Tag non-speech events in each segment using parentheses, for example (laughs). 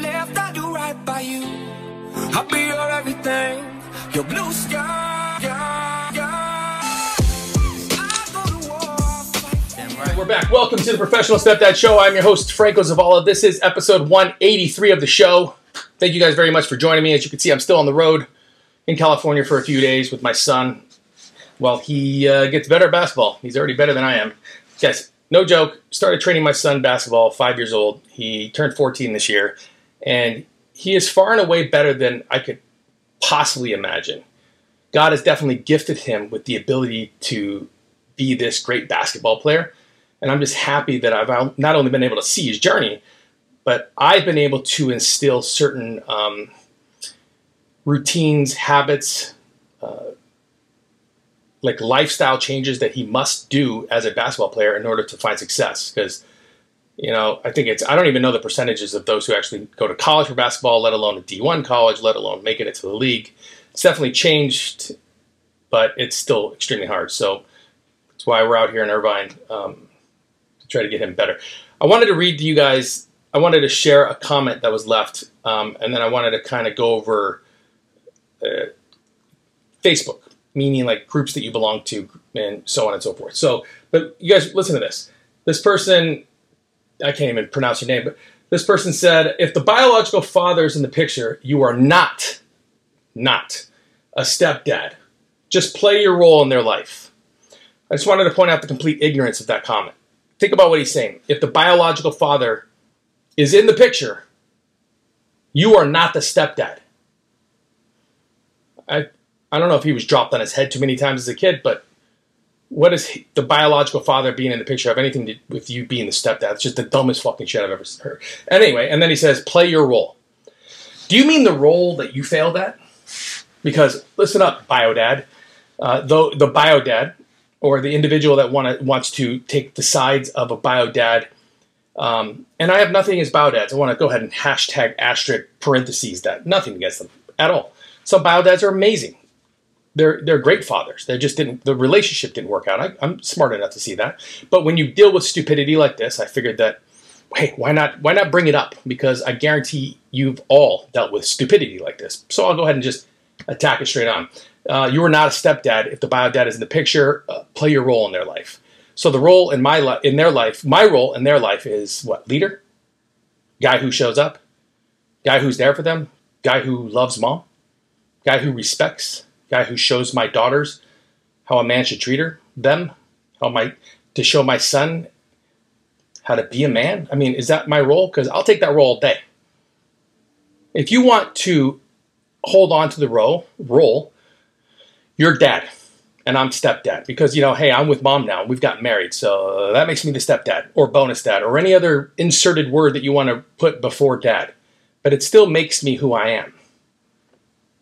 I've left, I'll do right by you. I'll be your everything, your blue sky. I We're back. Welcome to the Professional Stepdad Show. I'm your host, Franco Zavala. This is episode 183 of the show. Thank you guys very much for joining me. As you can see, I'm still on the road in California for a few days with my son. Well, he uh, gets better at basketball. He's already better than I am. Guys, no joke. Started training my son basketball, five years old. He turned 14 this year, and he is far and away better than I could possibly imagine. God has definitely gifted him with the ability to be this great basketball player. And I'm just happy that I've not only been able to see his journey, but I've been able to instill certain um, routines, habits, uh, like lifestyle changes that he must do as a basketball player in order to find success. Because, you know, I think it's, I don't even know the percentages of those who actually go to college for basketball, let alone a D1 college, let alone making it to the league. It's definitely changed, but it's still extremely hard. So that's why we're out here in Irvine um, to try to get him better. I wanted to read to you guys, I wanted to share a comment that was left, um, and then I wanted to kind of go over uh, Facebook, meaning like groups that you belong to, and so on and so forth. So, but you guys, listen to this. This person, I can't even pronounce your name, but this person said, if the biological father is in the picture, you are not, not a stepdad. Just play your role in their life. I just wanted to point out the complete ignorance of that comment. Think about what he's saying. If the biological father is in the picture, you are not the stepdad. I I don't know if he was dropped on his head too many times as a kid, but what does he, the biological father being in the picture have anything to with you being the stepdad? It's just the dumbest fucking shit I've ever heard. Anyway, and then he says, "Play your role." Do you mean the role that you failed at? Because listen up, bio dad. Uh, the bio dad or the individual that wanna, wants to take the sides of a bio dad. Um, and I have nothing against bio dads. I want to go ahead and hashtag asterisk parentheses that. Nothing against them at all. Some bio dads are amazing. They're they're great fathers. They just didn't the relationship didn't work out. I, I'm smart enough to see that. But when you deal with stupidity like this, I figured that hey, why not why not bring it up? Because I guarantee you've all dealt with stupidity like this. So I'll go ahead and just attack it straight on. Uh, you are not a stepdad if the bio dad is in the picture. Uh, play your role in their life. So the role in my li- in their life, my role in their life is what leader, guy who shows up, guy who's there for them, guy who loves mom, guy who respects, guy who shows my daughters how a man should treat her, them, how my to show my son how to be a man. I mean, is that my role? Because I'll take that role all day. If you want to hold on to the role, role, you're dad and I'm stepdad because you know, hey, I'm with mom now. We've got married, so that makes me the stepdad or bonus dad or any other inserted word that you want to put before dad. But it still makes me who I am.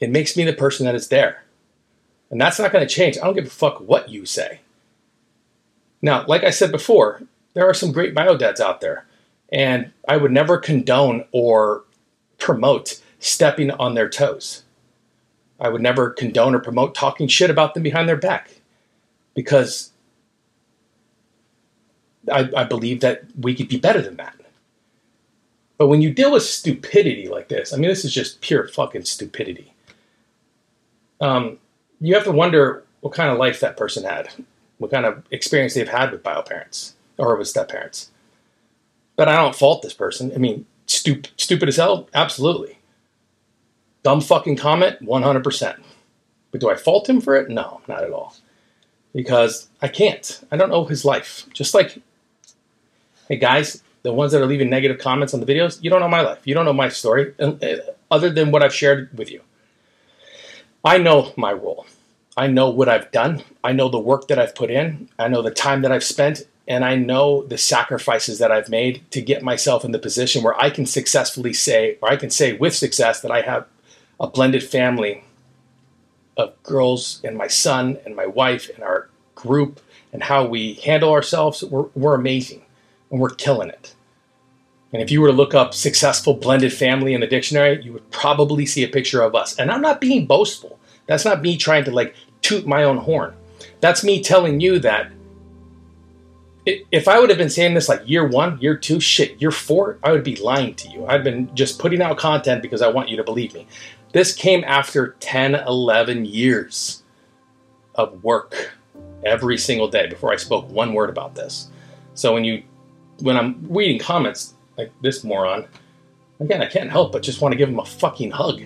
It makes me the person that is there. And that's not going to change. I don't give a fuck what you say. Now, like I said before, there are some great bio dads out there. And I would never condone or promote stepping on their toes. I would never condone or promote talking shit about them behind their back because I, I believe that we could be better than that. But when you deal with stupidity like this, I mean, this is just pure fucking stupidity. Um, you have to wonder what kind of life that person had, what kind of experience they've had with bio parents or with step parents. But I don't fault this person. I mean, stup- stupid as hell, absolutely. Dumb fucking comment, 100%. But do I fault him for it? No, not at all. Because I can't. I don't know his life. Just like, hey guys, the ones that are leaving negative comments on the videos, you don't know my life. You don't know my story, uh, other than what I've shared with you. I know my role. I know what I've done. I know the work that I've put in. I know the time that I've spent. And I know the sacrifices that I've made to get myself in the position where I can successfully say, or I can say with success, that I have a blended family of girls and my son and my wife and our group and how we handle ourselves. We're, we're amazing and we're killing it. And if you were to look up successful blended family in the dictionary, you would probably see a picture of us. And I'm not being boastful. That's not me trying to like toot my own horn. That's me telling you that if I would have been saying this like year one, year two, shit, year four, I would be lying to you. I've been just putting out content because I want you to believe me. This came after 10, 11 years of work every single day before I spoke one word about this. So when you, when I'm reading comments like this moron, again, I can't help but just want to give them a fucking hug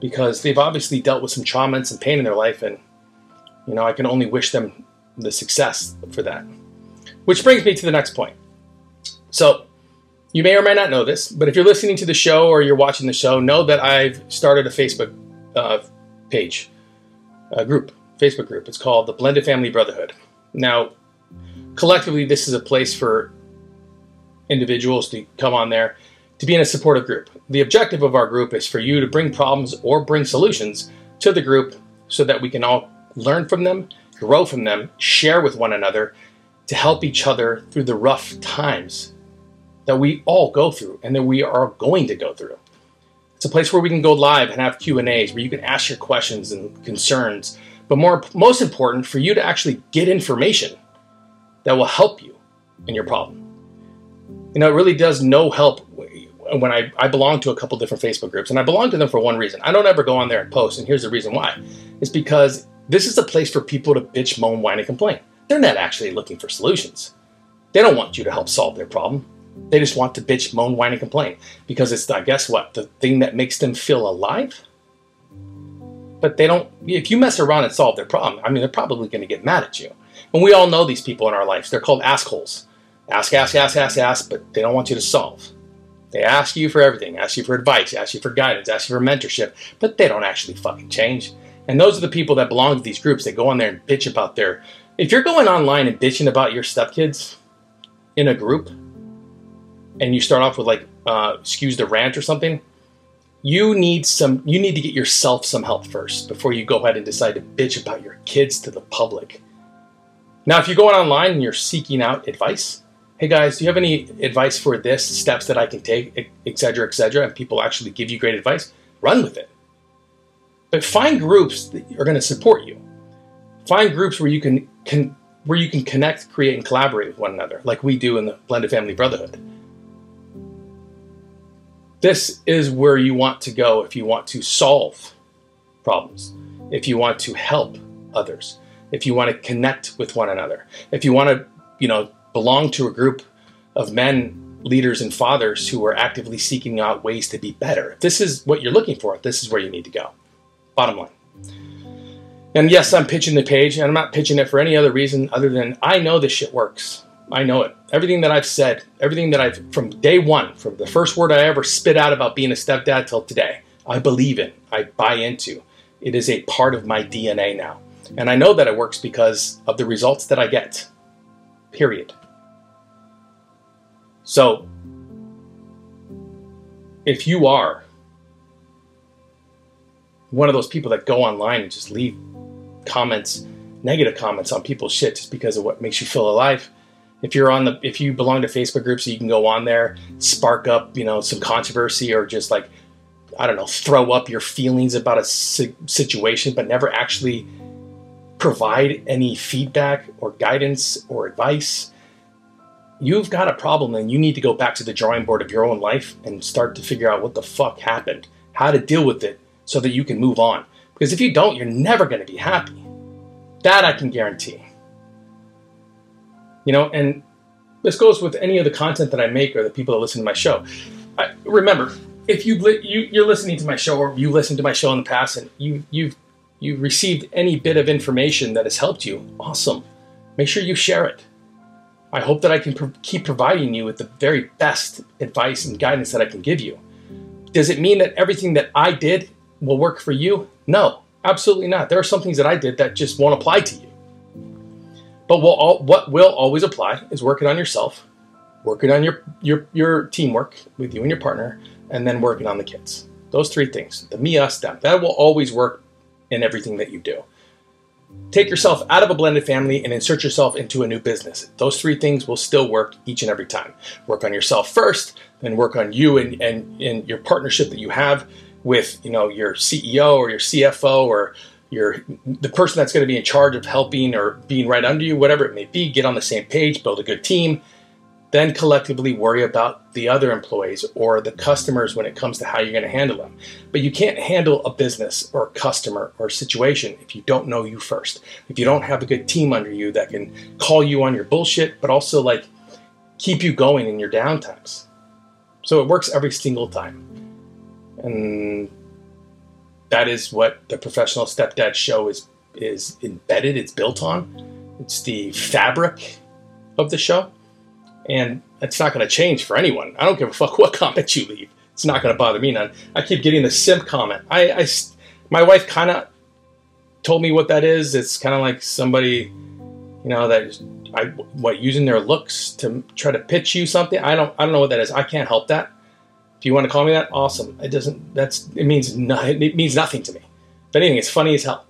because they've obviously dealt with some trauma and some pain in their life, and you know I can only wish them the success for that. Which brings me to the next point. So, you may or may not know this, but if you're listening to the show or you're watching the show, know that I've started a Facebook uh, page, a group, Facebook group. It's called the Blended Family Brotherhood. Now, collectively, this is a place for individuals to come on there to be in a supportive group. The objective of our group is for you to bring problems or bring solutions to the group so that we can all learn from them, grow from them, share with one another to help each other through the rough times that we all go through and that we are going to go through. It's a place where we can go live and have Q&As where you can ask your questions and concerns, but more most important for you to actually get information that will help you in your problem. You know, it really does no help when I, I belong to a couple different Facebook groups, and I belong to them for one reason. I don't ever go on there and post, and here's the reason why. It's because this is a place for people to bitch, moan, whine, and complain. They're not actually looking for solutions. They don't want you to help solve their problem. They just want to bitch, moan, whine, and complain because it's, I guess, what the thing that makes them feel alive. But they don't. If you mess around and solve their problem, I mean, they're probably going to get mad at you. And we all know these people in our lives. They're called assholes. Ask, ask, ask, ask, ask, but they don't want you to solve. They ask you for everything, ask you for advice, ask you for guidance, ask you for mentorship, but they don't actually fucking change. And those are the people that belong to these groups. They go on there and bitch about their. If you're going online and bitching about your stepkids in a group, and you start off with like uh, excuse the rant or something, you need some. You need to get yourself some help first before you go ahead and decide to bitch about your kids to the public. Now, if you're going online and you're seeking out advice, hey guys, do you have any advice for this, steps that I can take, etc., etc., and people actually give you great advice, run with it. But find groups that are going to support you. Find groups where you can, can where you can connect, create, and collaborate with one another, like we do in the Blended Family Brotherhood. This is where you want to go if you want to solve problems, if you want to help others, if you want to connect with one another, if you want to, you know, belong to a group of men, leaders, and fathers who are actively seeking out ways to be better. If this is what you're looking for, this is where you need to go. Bottom line. And yes, I'm pitching the page, and I'm not pitching it for any other reason other than I know this shit works. I know it. Everything that I've said, everything that I've, from day one, from the first word I ever spit out about being a stepdad till today, I believe in, I buy into. It is a part of my DNA now. And I know that it works because of the results that I get. Period. So, if you are one of those people that go online and just leave comments, negative comments on people's shit just because of what makes you feel alive, if you're on the, if you belong to Facebook groups, you can go on there, spark up, you know, some controversy or just like, I don't know, throw up your feelings about a situation, but never actually provide any feedback or guidance or advice you've got a problem and you need to go back to the drawing board of your own life and start to figure out what the fuck happened, how to deal with it so that you can move on. Because if you don't, you're never going to be happy. That I can guarantee. You know, and this goes with any of the content that I make or the people that listen to my show. I, remember, if you, you you're listening to my show or you listened to my show in the past and you you've you've received any bit of information that has helped you, awesome. Make sure you share it. I hope that I can pro- keep providing you with the very best advice and guidance that I can give you. Does it mean that everything that I did will work for you? No, absolutely not. There are some things that I did that just won't apply to you. But what, all, what will always apply is working on yourself, working on your, your, your teamwork with you and your partner, and then working on the kids. Those three things the me, us, them. That will always work in everything that you do. Take yourself out of a blended family and insert yourself into a new business. Those three things will still work each and every time. Work on yourself first, then work on you and, and, and your partnership that you have with you know your CEO or your CFO or your the person that's going to be in charge of helping or being right under you, whatever it may be, get on the same page, build a good team, then collectively worry about the other employees or the customers when it comes to how you're going to handle them. But you can't handle a business or customer or situation if you don't know you first. If you don't have a good team under you that can call you on your bullshit, but also like keep you going in your downtimes. So it works every single time. And that is what the professional stepdad show is is embedded, it's built on. It's the fabric of the show and it's not going to change for anyone. I don't give a fuck (laughs) what comment you leave. It's not going to bother me none. I keep getting the simp comment. I, I my wife kind of told me what that is. It's kind of like somebody, you know, that I what using their looks to try to pitch you something. I don't I don't know what that is. I can't help that. If you want to call me that, awesome. It doesn't. That's it means no, it means nothing to me. If anything, it's funny as hell.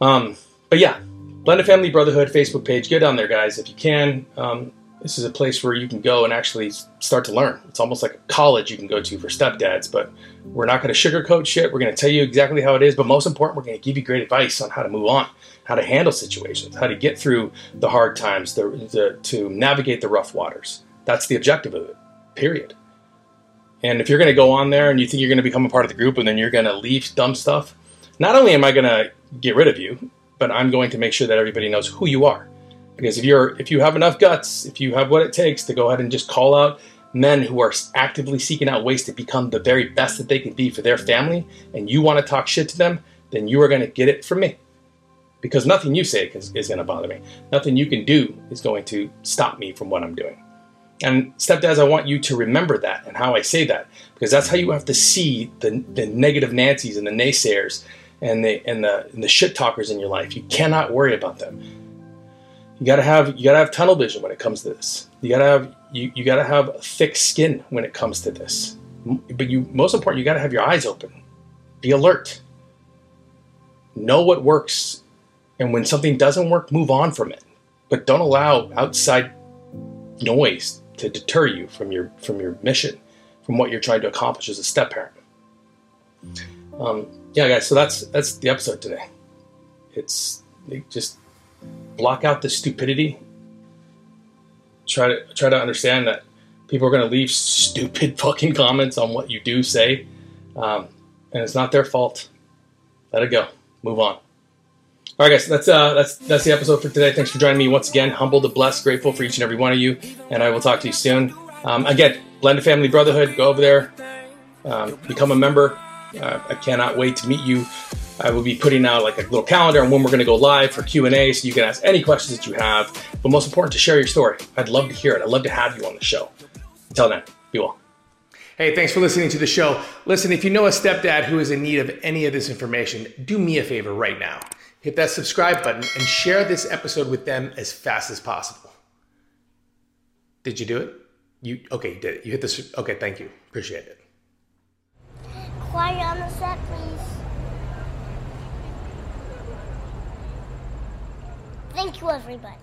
Um, but yeah, Blended Family Brotherhood Facebook page. Get on there, guys, if you can. Um, this is a place where you can go and actually start to learn. It's almost like a college you can go to for stepdads, but we're not going to sugarcoat shit. We're going to tell you exactly how it is, but most important, we're going to give you great advice on how to move on, how to handle situations, how to get through the hard times, the, the, to navigate the rough waters. That's the objective of it, period. And if you're going to go on there and you think you're going to become a part of the group and then you're going to leave dumb stuff, not only am I going to get rid of you, but I'm going to make sure that everybody knows who you are. Because if you're if you have enough guts, if you have what it takes to go ahead and just call out men who are actively seeking out ways to become the very best that they can be for their family and you want to talk shit to them, then you are going to get it from me. Because nothing you say is, is going to bother me. Nothing you can do is going to stop me from what I'm doing. And stepdads, I want you to remember that and how I say that because that's how you have to see the, the negative Nancy's and the naysayers and the and the and the shit talkers in your life. You cannot worry about them. You gotta have you gotta have tunnel vision when it comes to this. You gotta have you, you gotta have thick skin when it comes to this. But you most important, you gotta have your eyes open. Be alert. Know what works, and when something doesn't work, move on from it. But don't allow outside noise to deter you from your from your mission, from what you're trying to accomplish as a step parent. Um, yeah, guys. So that's that's the episode today. It's just block out the stupidity. Try to try to understand that people are going to leave stupid (laughs) fucking comments on what you do say, um, and it's not their fault. Let it go. Move on. All right, guys. That's uh, that's that's the episode for today. Thanks for joining me once again. Humble to blessed, grateful for each and every one of you, and I will talk to you soon. Um, again, Blended Family Brotherhood. Go over there, um, become a member. Uh, I cannot wait to meet you. I will be putting out like a little calendar on when we're going to go live for Q and A, so you can ask any questions that you have. But most important, to share your story. I'd love to hear it. I'd love to have you on the show. Until then, be well. Hey, thanks for listening to the show. Listen, if you know a stepdad who is in need of any of this information, do me a favor right now. Hit that subscribe button and share this episode with them as fast as possible. Did you do it? You okay? You did it. You hit this. Okay, thank you. Appreciate it. Quiet on the set, please. Thank you, everybody.